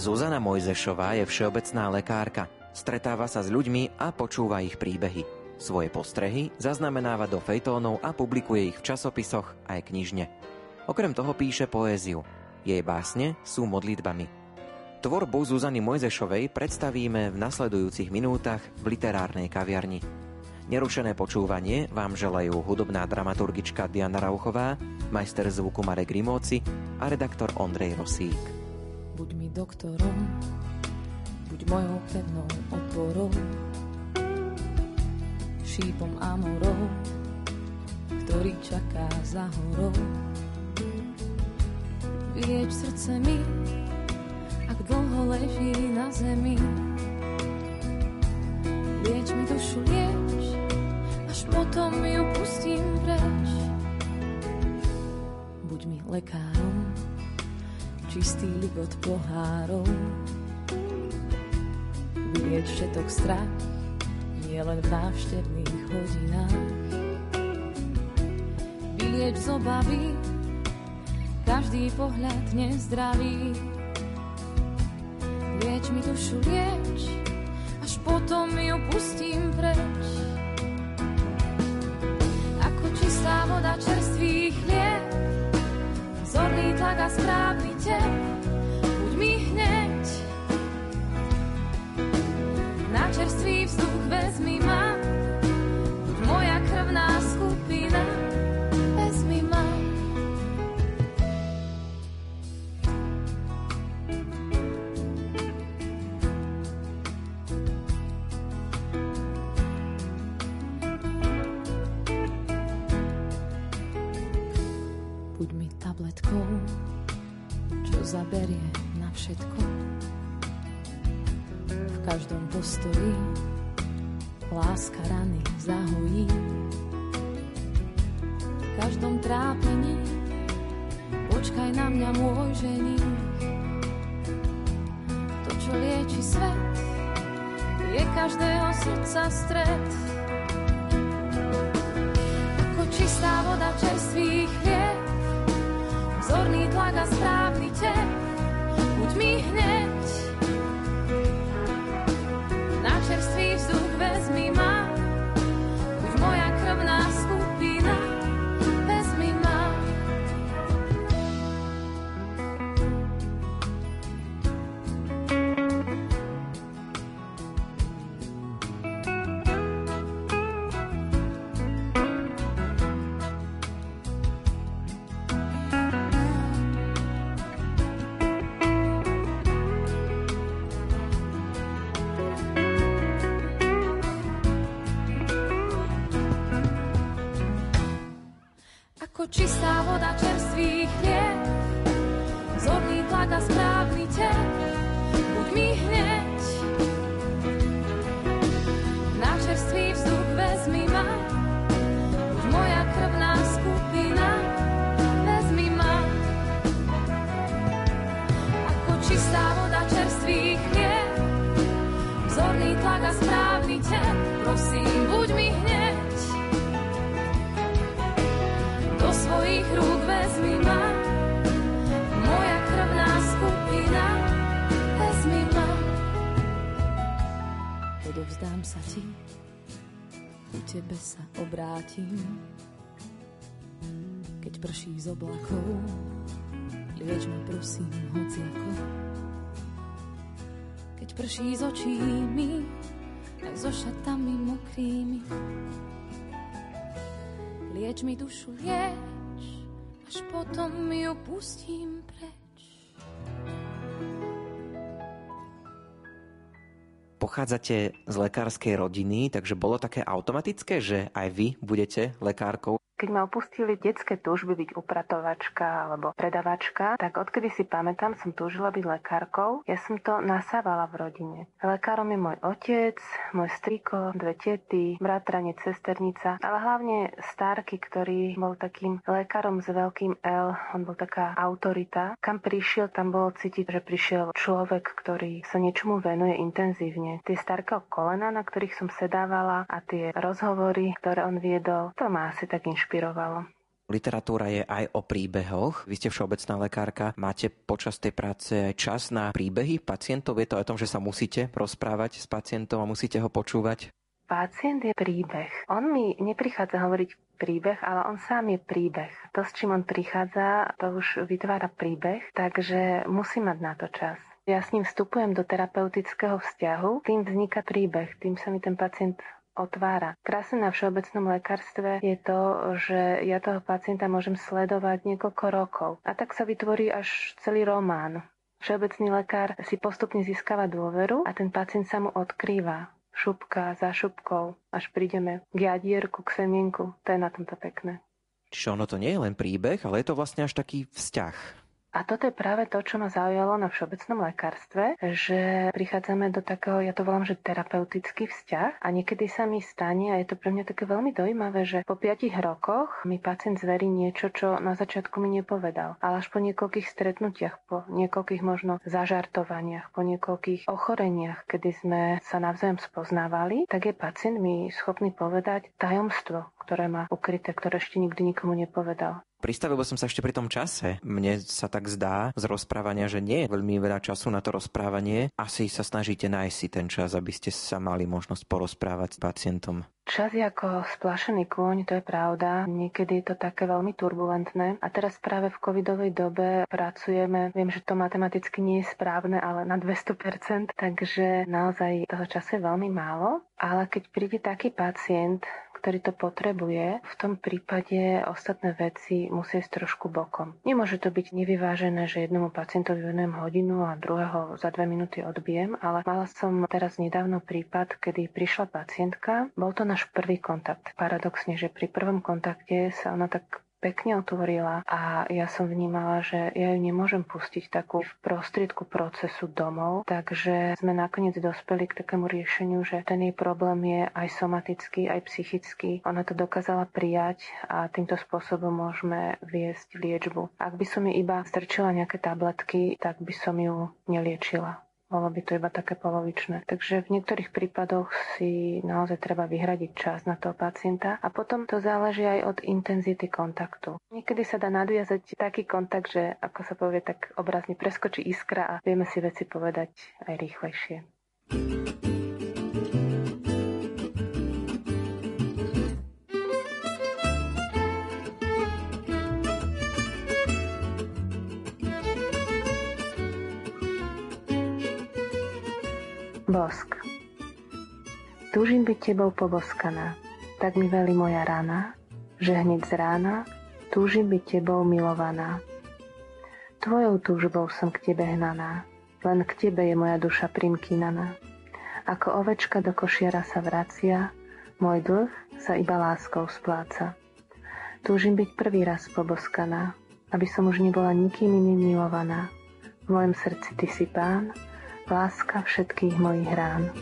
Zuzana Mojzešová je všeobecná lekárka. Stretáva sa s ľuďmi a počúva ich príbehy. Svoje postrehy zaznamenáva do fejtónov a publikuje ich v časopisoch aj knižne. Okrem toho píše poéziu. Jej básne sú modlitbami. Tvorbu Zuzany Mojzešovej predstavíme v nasledujúcich minútach v literárnej kaviarni. Nerušené počúvanie vám želajú hudobná dramaturgička Diana Rauchová, majster zvuku Marek Rimóci a redaktor Ondrej Rosík. Doktorom, buď mojou pevnou oporou, šípom amorov, ktorý čaká za horou. Vieč srdce mi, ak dlho leží na zemi. Lieč mi dušu, lieč, až potom ju pustím preč. Buď mi lekárom, čistý ligot pohárov. Vylieť všetok strach, nie len v návštevných hodinách. Vylieč z obavy, každý pohľad nezdravý. Lieč mi dušu, lieč, až potom ju pustím preč. Tlak a správny tep, buď mi hneď. Na čerstvý vzduch každého srdca Ti, ku tebe sa obrátim. Keď prší z oblakov, lieč ma prosím hociako. Keď prší z očí mi, tak so šatami mokrými. Lieč mi dušu, lieč, až potom ju pustím Pochádzate z lekárskej rodiny, takže bolo také automatické, že aj vy budete lekárkou? Keď ma opustili detské túžby byť upratovačka alebo predavačka, tak odkedy si pamätám, som túžila byť lekárkou. Ja som to nasávala v rodine. Lekárom je môj otec, môj striko, dve tety, bratranec, sesternica, ale hlavne Starky, ktorý bol takým lekárom s veľkým L. On bol taká autorita. Kam prišiel, tam bolo cítiť, že prišiel človek, ktorý sa niečomu venuje intenzívne. Tie starké kolena, na ktorých som sedávala a tie rozhovory, ktoré on viedol, to ma asi tak inšpirovalo. Literatúra je aj o príbehoch. Vy ste všeobecná lekárka. Máte počas tej práce aj čas na príbehy pacientov? Je to o tom, že sa musíte rozprávať s pacientom a musíte ho počúvať? Pacient je príbeh. On mi neprichádza hovoriť príbeh, ale on sám je príbeh. To, s čím on prichádza, to už vytvára príbeh, takže musí mať na to čas. Ja s ním vstupujem do terapeutického vzťahu, tým vzniká príbeh, tým sa mi ten pacient otvára. Krásne na všeobecnom lekárstve je to, že ja toho pacienta môžem sledovať niekoľko rokov. A tak sa vytvorí až celý román. Všeobecný lekár si postupne získava dôveru a ten pacient sa mu odkrýva. Šupka za šupkou, až prídeme k jadierku, k semienku. To je na tomto pekné. Čiže ono to nie je len príbeh, ale je to vlastne až taký vzťah. A toto je práve to, čo ma zaujalo na všeobecnom lekárstve, že prichádzame do takého, ja to volám, že terapeutický vzťah a niekedy sa mi stane, a je to pre mňa také veľmi dojímavé, že po piatich rokoch mi pacient zverí niečo, čo na začiatku mi nepovedal. Ale až po niekoľkých stretnutiach, po niekoľkých možno zažartovaniach, po niekoľkých ochoreniach, kedy sme sa navzájom spoznávali, tak je pacient mi schopný povedať tajomstvo, ktoré má ukryté, ktoré ešte nikdy nikomu nepovedal. Pristavil som sa ešte pri tom čase. Mne sa tak zdá z rozprávania, že nie je veľmi veľa času na to rozprávanie. Asi sa snažíte nájsť si ten čas, aby ste sa mali možnosť porozprávať s pacientom. Čas je ako splašený kôň, to je pravda. Niekedy je to také veľmi turbulentné. A teraz práve v covidovej dobe pracujeme, viem, že to matematicky nie je správne, ale na 200%, takže naozaj toho času je veľmi málo. Ale keď príde taký pacient, ktorý to potrebuje, v tom prípade ostatné veci musia ísť trošku bokom. Nemôže to byť nevyvážené, že jednomu pacientovi venujem hodinu a druhého za dve minúty odbijem, ale mala som teraz nedávno prípad, kedy prišla pacientka, bol to náš prvý kontakt. Paradoxne, že pri prvom kontakte sa ona tak pekne otvorila a ja som vnímala, že ja ju nemôžem pustiť takú v prostriedku procesu domov, takže sme nakoniec dospeli k takému riešeniu, že ten jej problém je aj somatický, aj psychický. Ona to dokázala prijať a týmto spôsobom môžeme viesť liečbu. Ak by som jej iba strčila nejaké tabletky, tak by som ju neliečila. Bolo by to iba také polovičné. Takže v niektorých prípadoch si naozaj treba vyhradiť čas na toho pacienta a potom to záleží aj od intenzity kontaktu. Niekedy sa dá nadviazať taký kontakt, že ako sa povie, tak obrazne preskočí iskra a vieme si veci povedať aj rýchlejšie. Bosk. Túžim byť tebou poboskaná, tak mi veli moja rana, že hneď z rána túžim byť tebou milovaná. Tvojou túžbou som k tebe hnaná, len k tebe je moja duša primkýnaná. Ako ovečka do košiara sa vracia, môj dlh sa iba láskou spláca. Túžim byť prvý raz poboskaná, aby som už nebola nikým iným milovaná. V mojom srdci ty si pán, láska všetkých mojich rán.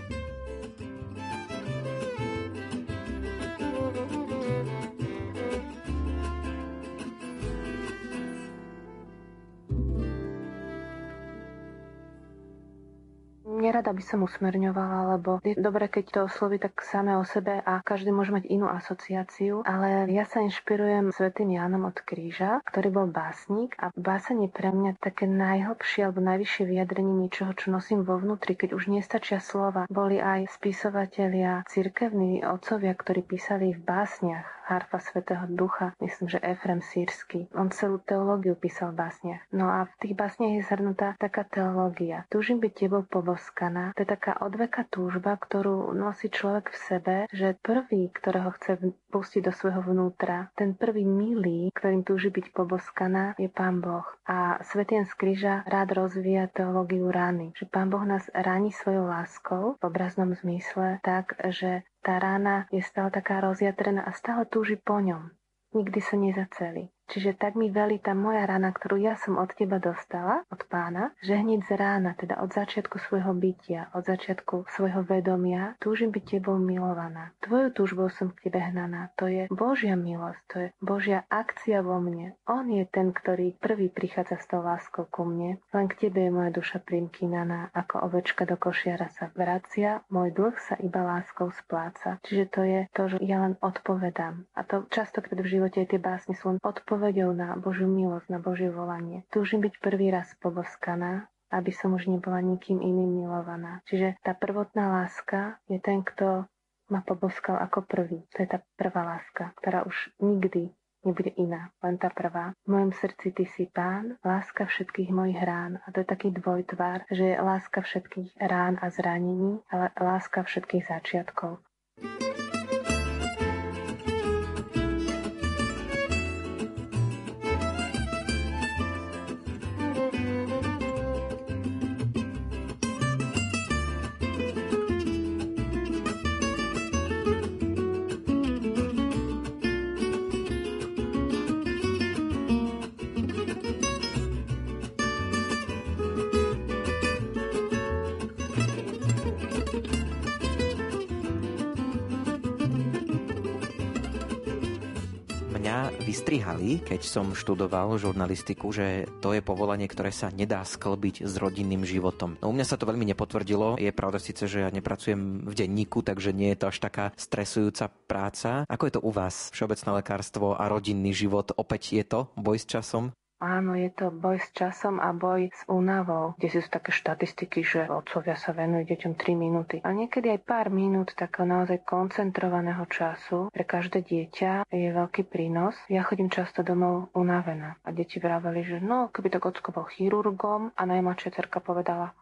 Nerada by som usmerňovala, lebo je dobre, keď to osloví tak samé o sebe a každý môže mať inú asociáciu, ale ja sa inšpirujem svetým Jánom od kríža, ktorý bol básnik a báseň je pre mňa také najhlbšie alebo najvyššie vyjadrenie niečoho, čo nosím vo vnútri, keď už nestačia slova. Boli aj spisovatelia, cirkevní otcovia, ktorí písali v básniach harfa Svetého Ducha, myslím, že Efrem Sírsky. On celú teológiu písal v básniach. No a v tých básniach je zhrnutá taká teológia. Túžim byť tebou povoskaná. To je taká odveka túžba, ktorú nosí človek v sebe, že prvý, ktorého chce pustiť do svojho vnútra, ten prvý milý, ktorým túži byť poboskaná, je Pán Boh. A Svetien z kríža rád rozvíja teológiu rány. Že Pán Boh nás ráni svojou láskou v obraznom zmysle tak, že tá rána je stále taká rozjatrená a stále túži po ňom. Nikdy sa nezaceli. Čiže tak mi velí tá moja rana, ktorú ja som od teba dostala, od pána, že hneď z rána, teda od začiatku svojho bytia, od začiatku svojho vedomia, túžim byť tebou milovaná. Tvoju túžbou som k tebe hnaná. To je Božia milosť, to je Božia akcia vo mne. On je ten, ktorý prvý prichádza s tou láskou ku mne. Len k tebe je moja duša primkýnaná, ako ovečka do košiara sa vracia, môj dlh sa iba láskou spláca. Čiže to je to, že ja len odpovedám. A to častokrát v živote tie básne sú len odpovedou na Božiu milosť, na Božie volanie. Túžim byť prvý raz poboskaná, aby som už nebola nikým iným milovaná. Čiže tá prvotná láska je ten, kto ma poboskal ako prvý. To je tá prvá láska, ktorá už nikdy nebude iná, len tá prvá. V mojom srdci ty si pán, láska všetkých mojich rán. A to je taký dvojtvár, že je láska všetkých rán a zranení, ale láska všetkých začiatkov. thank you vystrihali, keď som študoval žurnalistiku, že to je povolanie, ktoré sa nedá sklbiť s rodinným životom. No u mňa sa to veľmi nepotvrdilo. Je pravda síce, že ja nepracujem v denníku, takže nie je to až taká stresujúca práca. Ako je to u vás? Všeobecné lekárstvo a rodinný život opäť je to boj s časom? Áno, je to boj s časom a boj s únavou, kde sú také štatistiky, že otcovia sa venujú deťom 3 minúty. A niekedy aj pár minút takého naozaj koncentrovaného času pre každé dieťa je veľký prínos. Ja chodím často domov unavená a deti vraveli, že no, keby tak ocko bol chirurgom a najmladšia cerka povedala,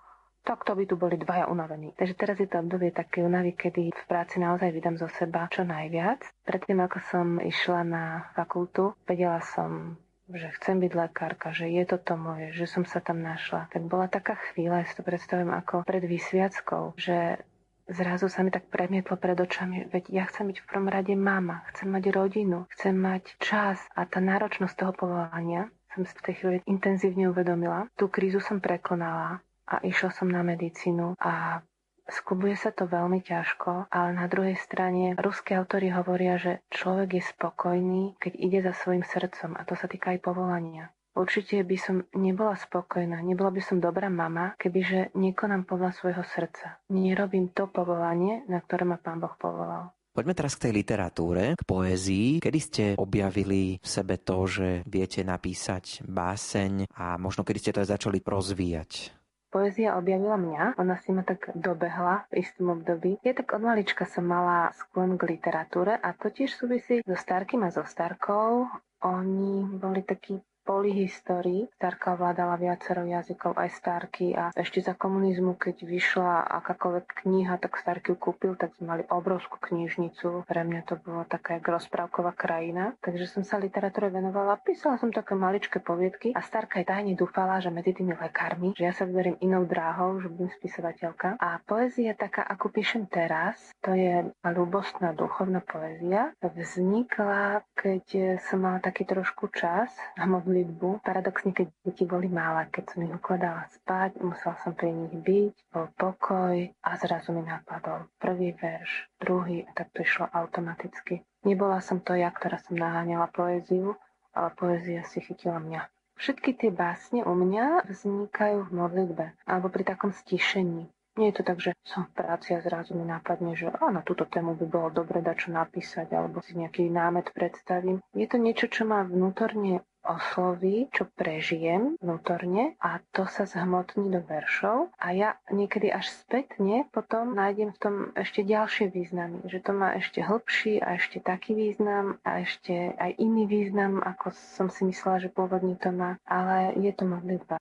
tak to by tu boli dvaja unavení. Takže teraz je to obdobie také unavy, kedy v práci naozaj vydám zo seba čo najviac. Predtým, ako som išla na fakultu, vedela som že chcem byť lekárka, že je toto moje, že som sa tam našla. Tak bola taká chvíľa, ja si to predstavujem ako pred vysviackou, že zrazu sa mi tak premietlo pred očami, veď ja chcem byť v prvom rade mama, chcem mať rodinu, chcem mať čas a tá náročnosť toho povolania som si v tej chvíli intenzívne uvedomila. Tú krízu som prekonala a išla som na medicínu a Skubuje sa to veľmi ťažko, ale na druhej strane ruské autory hovoria, že človek je spokojný, keď ide za svojim srdcom a to sa týka aj povolania. Určite by som nebola spokojná, nebola by som dobrá mama, kebyže nekonám podľa svojho srdca. Nerobím to povolanie, na ktoré ma Pán Boh povolal. Poďme teraz k tej literatúre, k poézii. Kedy ste objavili v sebe to, že viete napísať báseň a možno kedy ste to aj začali rozvíjať? Poézia objavila mňa. Ona si ma tak dobehla v istom období. Ja tak od malička som mala sklon k literatúre a to tiež súvisí so Starkým a so Starkou. Oni boli takí polyhistórii. Starka ovládala viacero jazykov, aj Starky a ešte za komunizmu, keď vyšla akákoľvek kniha, tak Starky ju kúpil, tak sme mali obrovskú knižnicu. Pre mňa to bolo taká jak rozprávková krajina. Takže som sa literatúre venovala, písala som také maličké poviedky a Starka aj tajne dúfala, že medzi tými lekármi, že ja sa vyberiem inou dráhou, že budem spisovateľka. A poézia taká, ako píšem teraz, to je ľubostná duchovná poézia, vznikla, keď som mala taký trošku čas a modli modlitbu. Paradoxne, keď deti boli malé, keď som ich ukladala spať, musela som pri nich byť, bol pokoj a zrazu mi napadol prvý verš, druhý a tak to išlo automaticky. Nebola som to ja, ktorá som naháňala poéziu, ale poézia si chytila mňa. Všetky tie básne u mňa vznikajú v modlitbe alebo pri takom stišení. Nie je to tak, že som v práci a zrazu mi nápadne, že á, na túto tému by bolo dobre dať čo napísať alebo si nejaký námet predstavím. Je to niečo, čo ma vnútorne osloví, čo prežijem vnútorne a to sa zhmotní do veršov a ja niekedy až spätne potom nájdem v tom ešte ďalšie významy, že to má ešte hĺbší a ešte taký význam a ešte aj iný význam, ako som si myslela, že pôvodne to má, ale je to modlitba.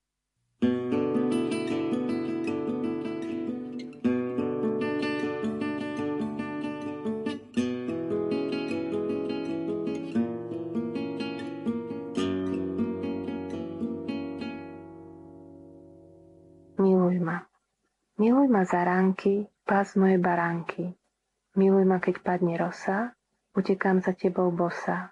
thank you ma za ránky, pás moje baránky. Miluj ma, keď padne rosa, utekám za tebou bosa.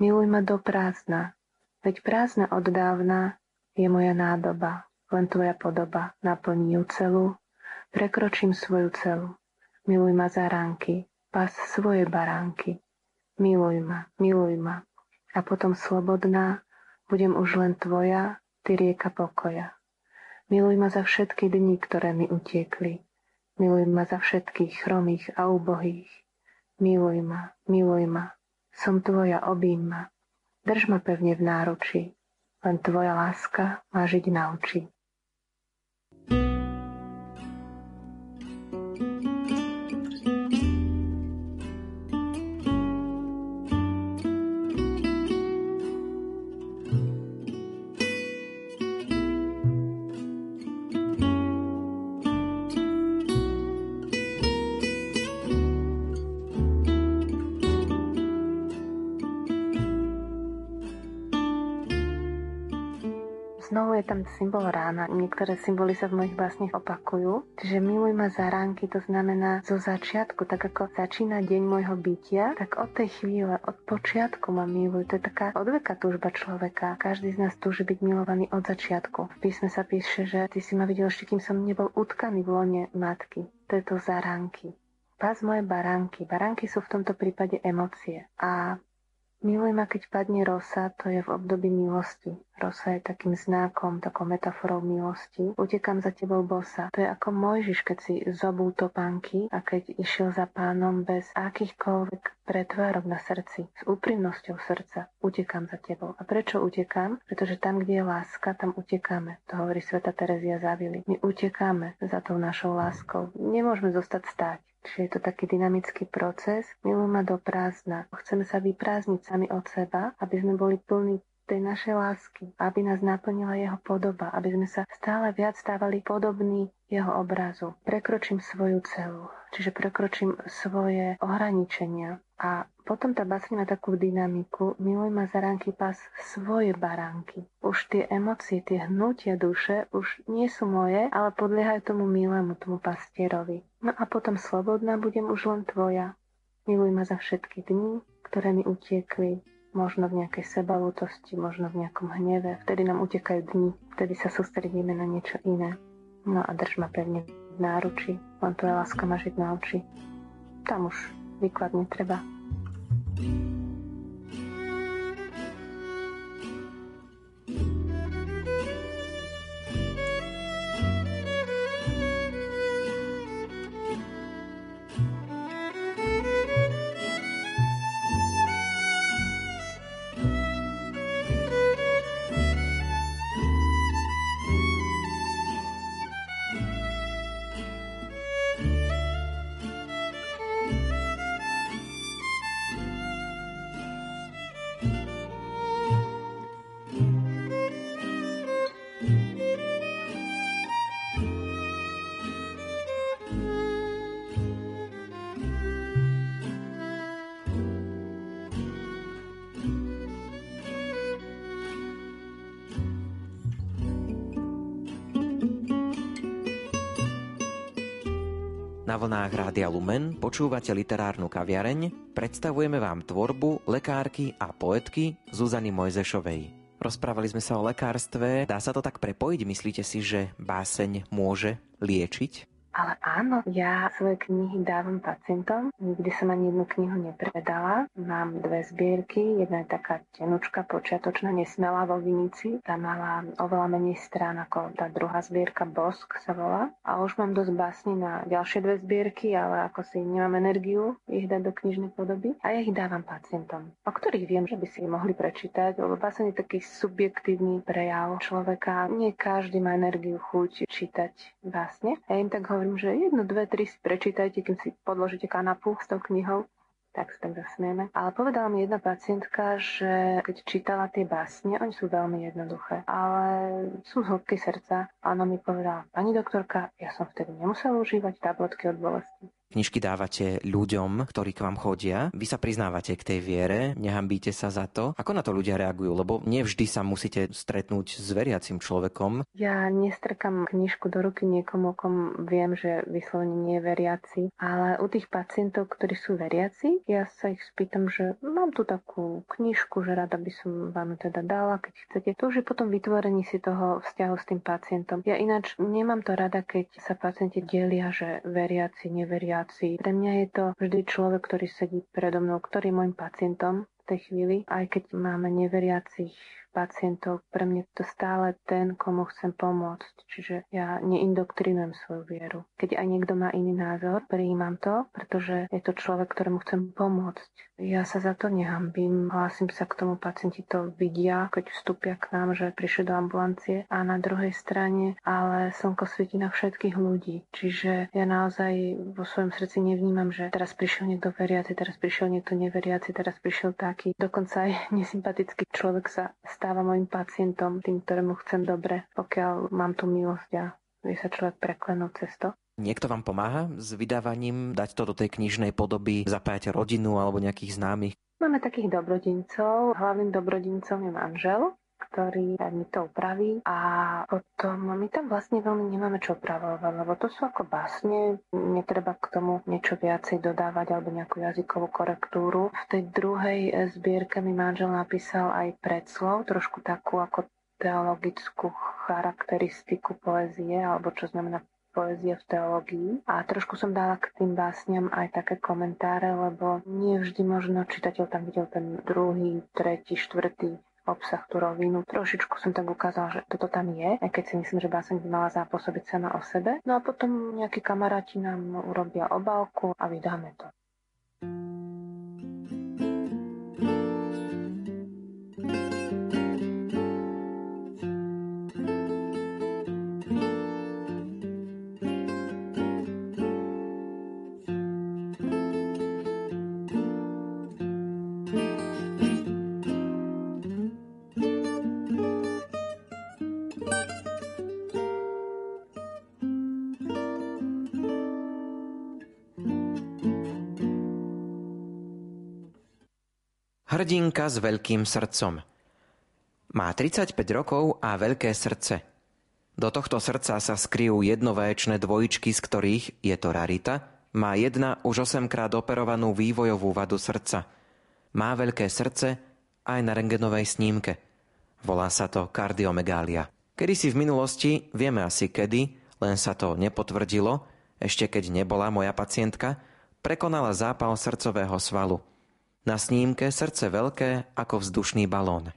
Miluj ma do prázdna, Veď prázdna od dávna je moja nádoba, len tvoja podoba naplní ju celú, prekročím svoju celu. Miluj ma za ránky, pas svoje baránky. Miluj ma, miluj ma. A potom slobodná, budem už len tvoja, ty rieka pokoja. Miluj ma za všetky dni, ktoré mi utiekli. Miluj ma za všetkých chromých a ubohých. Miluj ma, miluj ma, som tvoja, obím ma. Drž ma pevne v náruči, len tvoja láska má žiť naučí. Tam symbol rána. Niektoré symboly sa v mojich básniach opakujú. Čiže miluj ma za ránky, to znamená zo začiatku, tak ako začína deň môjho bytia, tak od tej chvíle, od počiatku ma miluj. To je taká odveka túžba človeka. Každý z nás túži byť milovaný od začiatku. V písme sa píše, že ty si ma videl ešte, kým som nebol utkaný v lone matky. To je to za ránky. Pás moje baránky. Baránky sú v tomto prípade emócie. A Miluj ma, keď padne rosa, to je v období milosti. Rosa je takým znakom, takou metaforou milosti. Utekám za tebou bosa. To je ako Mojžiš, keď si zobul topánky a keď išiel za pánom bez akýchkoľvek pretvárok na srdci, s úprimnosťou srdca. Utekám za tebou. A prečo utekám? Pretože tam, kde je láska, tam utekáme. To hovorí sveta Terezia Zavili. My utekáme za tou našou láskou. Nemôžeme zostať stáť. Čiže je to taký dynamický proces. Miluj ma do prázdna. Chceme sa vyprázdniť sami od seba, aby sme boli plní tej našej lásky, aby nás naplnila jeho podoba, aby sme sa stále viac stávali podobní jeho obrazu. Prekročím svoju celu, čiže prekročím svoje ohraničenia. A potom tá básne má takú dynamiku, miluj ma za ránky pás svoje baránky. Už tie emócie, tie hnutia duše už nie sú moje, ale podliehajú tomu milému, tomu pastierovi. No a potom slobodná budem už len tvoja. Miluj ma za všetky dni, ktoré mi utiekli, možno v nejakej sebalútosti, možno v nejakom hneve. Vtedy nám utekajú dni, vtedy sa sústredíme na niečo iné. No a drž ma pevne v náruči, len tvoja láska ma žiť naučí. Tam už výklad netreba. thank vlnách Rádia Lumen počúvate literárnu kaviareň, predstavujeme vám tvorbu lekárky a poetky Zuzany Mojzešovej. Rozprávali sme sa o lekárstve. Dá sa to tak prepojiť? Myslíte si, že báseň môže liečiť? Ale áno, ja svoje knihy dávam pacientom. Nikdy som ani jednu knihu nepredala. Mám dve zbierky. Jedna je taká tenučka, počiatočná, nesmelá vo Vinici. Tá mala oveľa menej strán ako tá druhá zbierka Bosk sa volá. A už mám dosť básni na ďalšie dve zbierky, ale ako si nemám energiu ich dať do knižnej podoby. A ja ich dávam pacientom, o ktorých viem, že by si ich mohli prečítať, lebo báseň je taký subjektívny prejav človeka. Nie každý má energiu, chuť čítať básne. Ja im tak hovorím, hovorím, že jednu, dve, tri si prečítajte, kým si podložíte kanapu s tou knihou tak sa tak zasmieme. Ale povedala mi jedna pacientka, že keď čítala tie básne, oni sú veľmi jednoduché, ale sú z hĺbky srdca. A ona mi povedala, pani doktorka, ja som vtedy nemusela užívať tabletky od bolesti. Knižky dávate ľuďom, ktorí k vám chodia. Vy sa priznávate k tej viere, nehambíte sa za to. Ako na to ľudia reagujú? Lebo nevždy sa musíte stretnúť s veriacim človekom. Ja nestrkam knižku do ruky niekomu, kom viem, že vyslovene nie je veriaci, ale u tých pacientov, ktorí sú veriaci, ja sa ich spýtam, že mám tu takú knižku, že rada by som vám teda dala, keď chcete. To už je potom vytvorení si toho vzťahu s tým pacientom. Ja ináč nemám to rada, keď sa pacienti delia, že veriaci, neveriaci mediácii. Pre mňa je to vždy človek, ktorý sedí predo mnou, ktorý je môjim pacientom v tej chvíli, aj keď máme neveriacich pacientov. Pre mňa to stále ten, komu chcem pomôcť. Čiže ja neindoktrinujem svoju vieru. Keď aj niekto má iný názor, prijímam to, pretože je to človek, ktorému chcem pomôcť. Ja sa za to nehambím. Hlasím sa k tomu, pacienti to vidia, keď vstúpia k nám, že prišli do ambulancie. A na druhej strane, ale slnko svieti na všetkých ľudí. Čiže ja naozaj vo svojom srdci nevnímam, že teraz prišiel niekto veriaci, teraz prišiel niekto neveriaci, teraz prišiel taký. Dokonca aj nesympatický človek sa stáva mojim pacientom, tým, ktorému chcem dobre, pokiaľ mám tú milosť a vie sa človek preklenúť cesto. Niekto vám pomáha s vydávaním, dať to do tej knižnej podoby, zapájať rodinu alebo nejakých známych? Máme takých dobrodincov. Hlavným dobrodincom je manžel, ktorý mi to upraví. A potom my tam vlastne veľmi nemáme čo upravovať, lebo to sú ako básne, netreba k tomu niečo viacej dodávať alebo nejakú jazykovú korektúru. V tej druhej zbierke mi manžel napísal aj predslov, trošku takú ako teologickú charakteristiku poézie, alebo čo znamená poézia v teológii. A trošku som dala k tým básňam aj také komentáre, lebo nie vždy možno čitateľ tam videl ten druhý, tretí, štvrtý obsah, tú rovinu. Trošičku som tak ukázala, že toto tam je, aj keď si myslím, že báseň by mala zapôsobiť sama o sebe. No a potom nejakí kamaráti nám urobia obálku a vydáme to. Hrdinka s veľkým srdcom. Má 35 rokov a veľké srdce. Do tohto srdca sa skryjú jednovaječné dvojičky, z ktorých, je to rarita, má jedna už 8 krát operovanú vývojovú vadu srdca. Má veľké srdce aj na rengenovej snímke. Volá sa to kardiomegália. Kedy si v minulosti, vieme asi kedy, len sa to nepotvrdilo, ešte keď nebola moja pacientka, prekonala zápal srdcového svalu – na snímke srdce veľké ako vzdušný balón.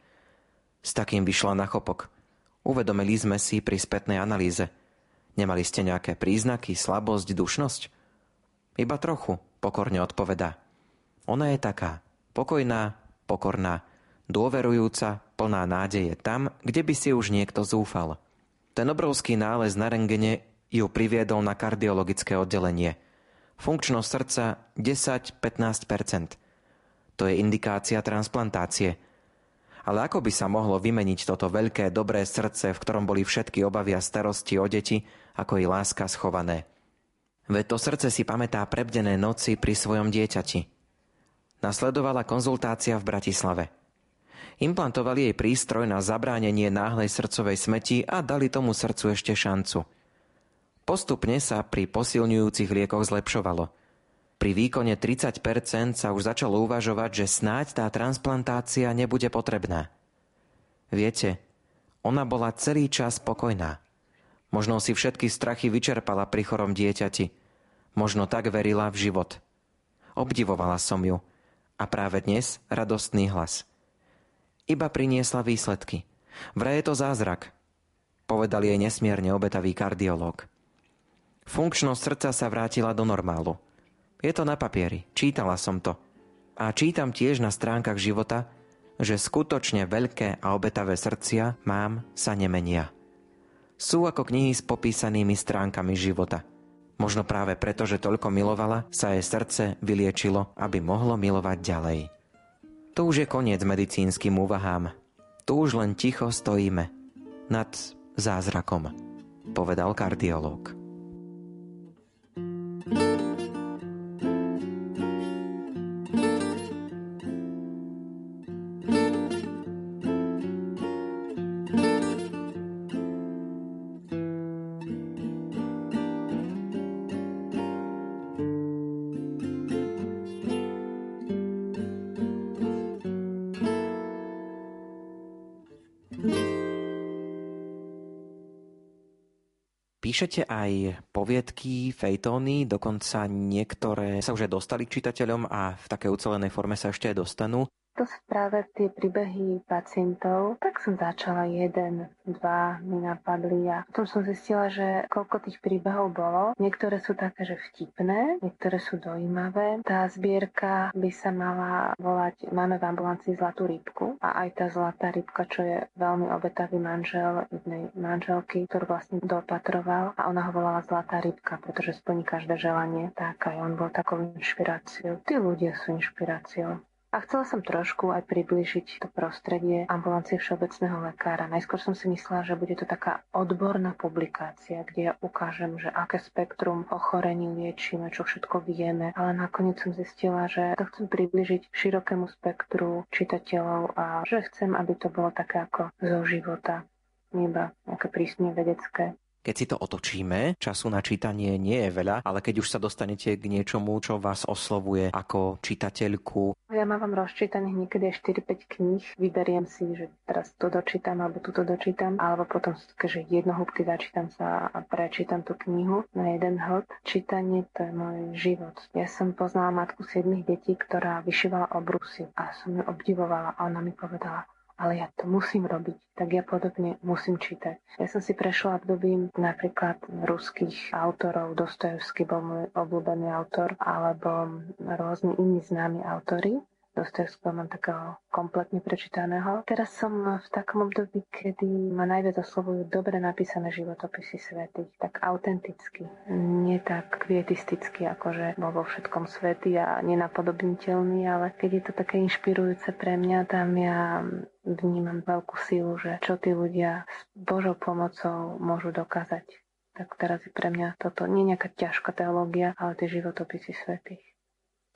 S takým vyšla na chopok. Uvedomili sme si pri spätnej analýze. Nemali ste nejaké príznaky, slabosť, dušnosť? Iba trochu, pokorne odpovedá. Ona je taká, pokojná, pokorná, dôverujúca, plná nádeje tam, kde by si už niekto zúfal. Ten obrovský nález na rengene ju priviedol na kardiologické oddelenie. Funkčnosť srdca 10-15 to je indikácia transplantácie. Ale ako by sa mohlo vymeniť toto veľké, dobré srdce, v ktorom boli všetky obavy a starosti o deti, ako i láska schované? Veď to srdce si pamätá prebdené noci pri svojom dieťati. Nasledovala konzultácia v Bratislave. Implantovali jej prístroj na zabránenie náhlej srdcovej smeti a dali tomu srdcu ešte šancu. Postupne sa pri posilňujúcich liekoch zlepšovalo – pri výkone 30% sa už začalo uvažovať, že snáď tá transplantácia nebude potrebná. Viete, ona bola celý čas spokojná. Možno si všetky strachy vyčerpala pri chorom dieťati. Možno tak verila v život. Obdivovala som ju. A práve dnes radostný hlas. Iba priniesla výsledky. Vraj je to zázrak, povedal jej nesmierne obetavý kardiológ. Funkčnosť srdca sa vrátila do normálu. Je to na papieri, čítala som to. A čítam tiež na stránkach života, že skutočne veľké a obetavé srdcia mám sa nemenia. Sú ako knihy s popísanými stránkami života. Možno práve preto, že toľko milovala, sa jej srdce vyliečilo, aby mohlo milovať ďalej. To už je koniec medicínskym úvahám. Tu už len ticho stojíme nad zázrakom, povedal kardiológ. Píšete aj poviedky, fejtóny, dokonca niektoré sa už aj dostali k čitateľom a v takej ucelenej forme sa ešte aj dostanú. To sú práve tie príbehy pacientov. Tak som začala jeden, dva mi napadli a potom som zistila, že koľko tých príbehov bolo. Niektoré sú také, že vtipné, niektoré sú dojímavé. Tá zbierka by sa mala volať Máme v ambulancii zlatú rybku a aj tá zlatá rybka, čo je veľmi obetavý manžel jednej manželky, ktorú vlastne dopatroval a ona ho volala zlatá rybka, pretože splní každé želanie. Tak aj on bol takou inšpiráciou. Tí ľudia sú inšpiráciou. A chcela som trošku aj približiť to prostredie ambulancie všeobecného lekára. Najskôr som si myslela, že bude to taká odborná publikácia, kde ja ukážem, že aké spektrum ochorení liečíme, čo všetko vieme, ale nakoniec som zistila, že to chcem približiť širokému spektru čitateľov a že chcem, aby to bolo také ako zo života, iba nejaké prísne vedecké. Keď si to otočíme, času na čítanie nie je veľa, ale keď už sa dostanete k niečomu, čo vás oslovuje ako čitateľku. Ja mám rozčítaných niekedy aj 4-5 kníh. Vyberiem si, že teraz to dočítam alebo túto dočítam, alebo potom že jednohúbky začítam sa a prečítam tú knihu na jeden hod. Čítanie to je môj život. Ja som poznala matku 7 detí, ktorá vyšívala obrusy a som ju obdivovala a ona mi povedala, ale ja to musím robiť, tak ja podobne musím čítať. Ja som si prešla obdobím napríklad ruských autorov, Dostojevský bol môj obľúbený autor, alebo rôzni iní známi autory. Dostojevského mám takého kompletne prečítaného. Teraz som v takom období, kedy ma najviac oslovujú dobre napísané životopisy svetých, tak autenticky, nie tak kvietisticky, ako že bol vo všetkom svety a nenapodobniteľný, ale keď je to také inšpirujúce pre mňa, tam ja vnímam veľkú sílu, že čo tí ľudia s Božou pomocou môžu dokázať. Tak teraz je pre mňa toto nie nejaká ťažká teológia, ale tie životopisy svetých.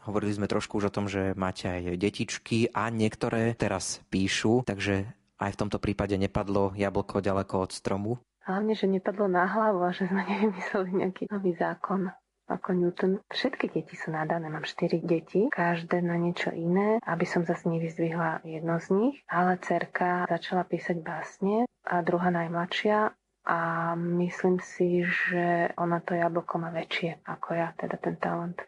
Hovorili sme trošku už o tom, že máte aj detičky a niektoré teraz píšu, takže aj v tomto prípade nepadlo jablko ďaleko od stromu. Hlavne, že nepadlo na hlavu a že sme nevymysleli nejaký nový zákon ako Newton. Všetky deti sú nadané, mám 4 deti, každé na niečo iné, aby som zase nevyzdvihla jedno z nich, ale cerka začala písať básne a druhá najmladšia a myslím si, že ona to jablko má väčšie ako ja, teda ten talent.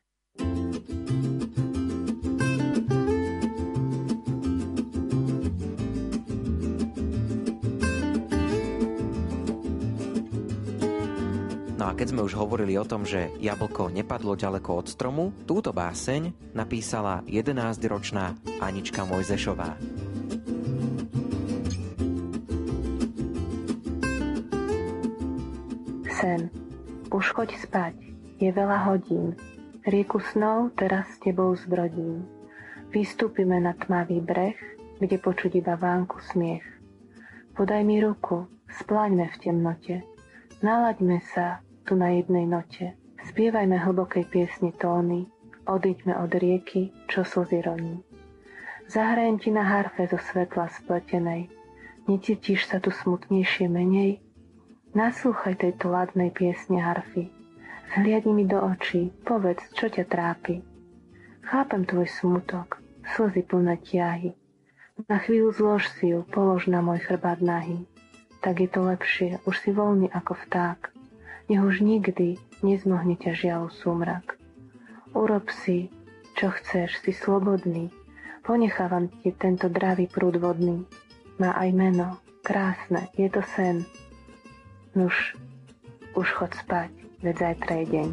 A keď sme už hovorili o tom, že jablko nepadlo ďaleko od stromu, túto báseň napísala 11-ročná Anička Mojzešová. Sen. Už choď spať. Je veľa hodín. Rieku snov teraz s tebou zbrodím. Vystúpime na tmavý breh, kde počuť iba vánku smiech. Podaj mi ruku, spláňme v temnote. Nalaďme sa, tu na jednej note. Spievajme hlbokej piesni tóny, odíďme od rieky, čo slzy roní. Zahrajem ti na harfe zo svetla spletenej, necítiš sa tu smutnejšie menej? Naslúchaj tejto ladnej piesne harfy, zhliadni mi do očí, povedz, čo ťa trápi. Chápem tvoj smutok, slzy plné tiahy. Na chvíľu zlož si ju, polož na môj chrbát nahy. Tak je to lepšie, už si voľný ako vták. Nech už nikdy nezmohne ťa žiaľ súmrak. Urob si, čo chceš, si slobodný. Ponechávam ti tento dravý prúd vodný. Má aj meno, krásne, je to sen. Nuž, už chod spať, veď zajtra je deň.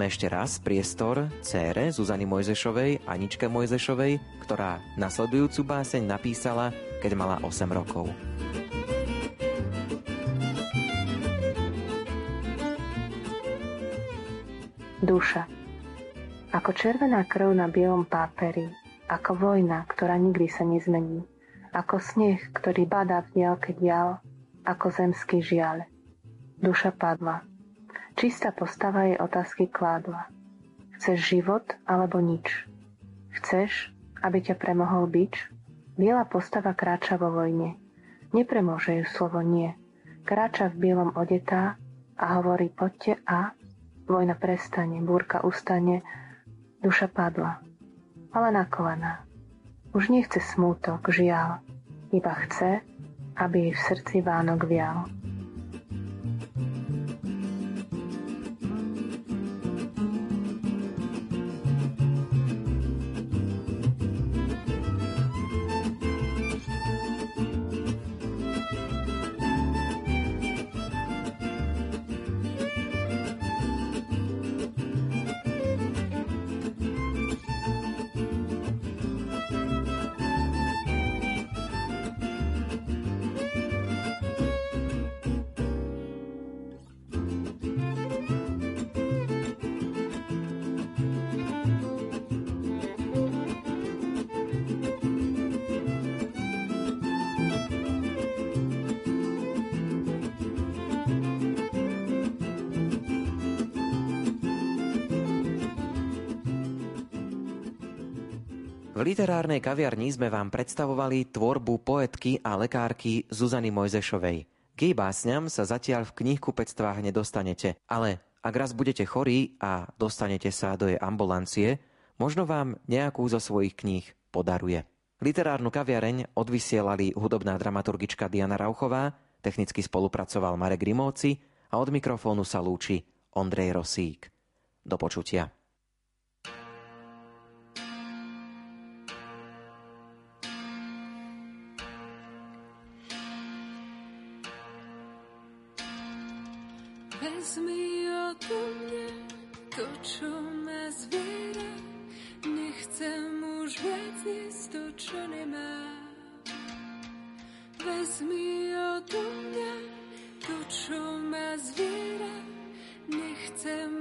Dajme ešte raz priestor cére Zuzany Mojzešovej, Aničke Mojzešovej, ktorá nasledujúcu báseň napísala, keď mala 8 rokov. Duša. Ako červená krv na bielom páperi, ako vojna, ktorá nikdy sa nezmení, ako sneh, ktorý badá v diálke dial, ako zemský žiaľ. Duša padla, Čistá postava jej otázky kládla. Chceš život alebo nič? Chceš, aby ťa premohol bič? Biela postava kráča vo vojne. Nepremôže ju slovo nie. Kráča v bielom odetá a hovorí poďte a vojna prestane, búrka ustane, duša padla. Ale na kolena. Už nechce smútok, žiaľ, iba chce, aby jej v srdci Vánok vial. V literárnej kaviarni sme vám predstavovali tvorbu poetky a lekárky Zuzany Mojzešovej. K jej básňam sa zatiaľ v knihkupectvách nedostanete, ale ak raz budete chorí a dostanete sa do jej ambulancie, možno vám nejakú zo svojich kníh podaruje. Literárnu kaviareň odvysielali hudobná dramaturgička Diana Rauchová, technicky spolupracoval Marek Grimovci a od mikrofónu sa lúči Ondrej Rosík. Do počutia. Vezmi odo mňa to, čo ma zviera. Nechcem už viac jesť to, čo nemá. Vezmi odo mňa to, čo ma zviera. Nechcem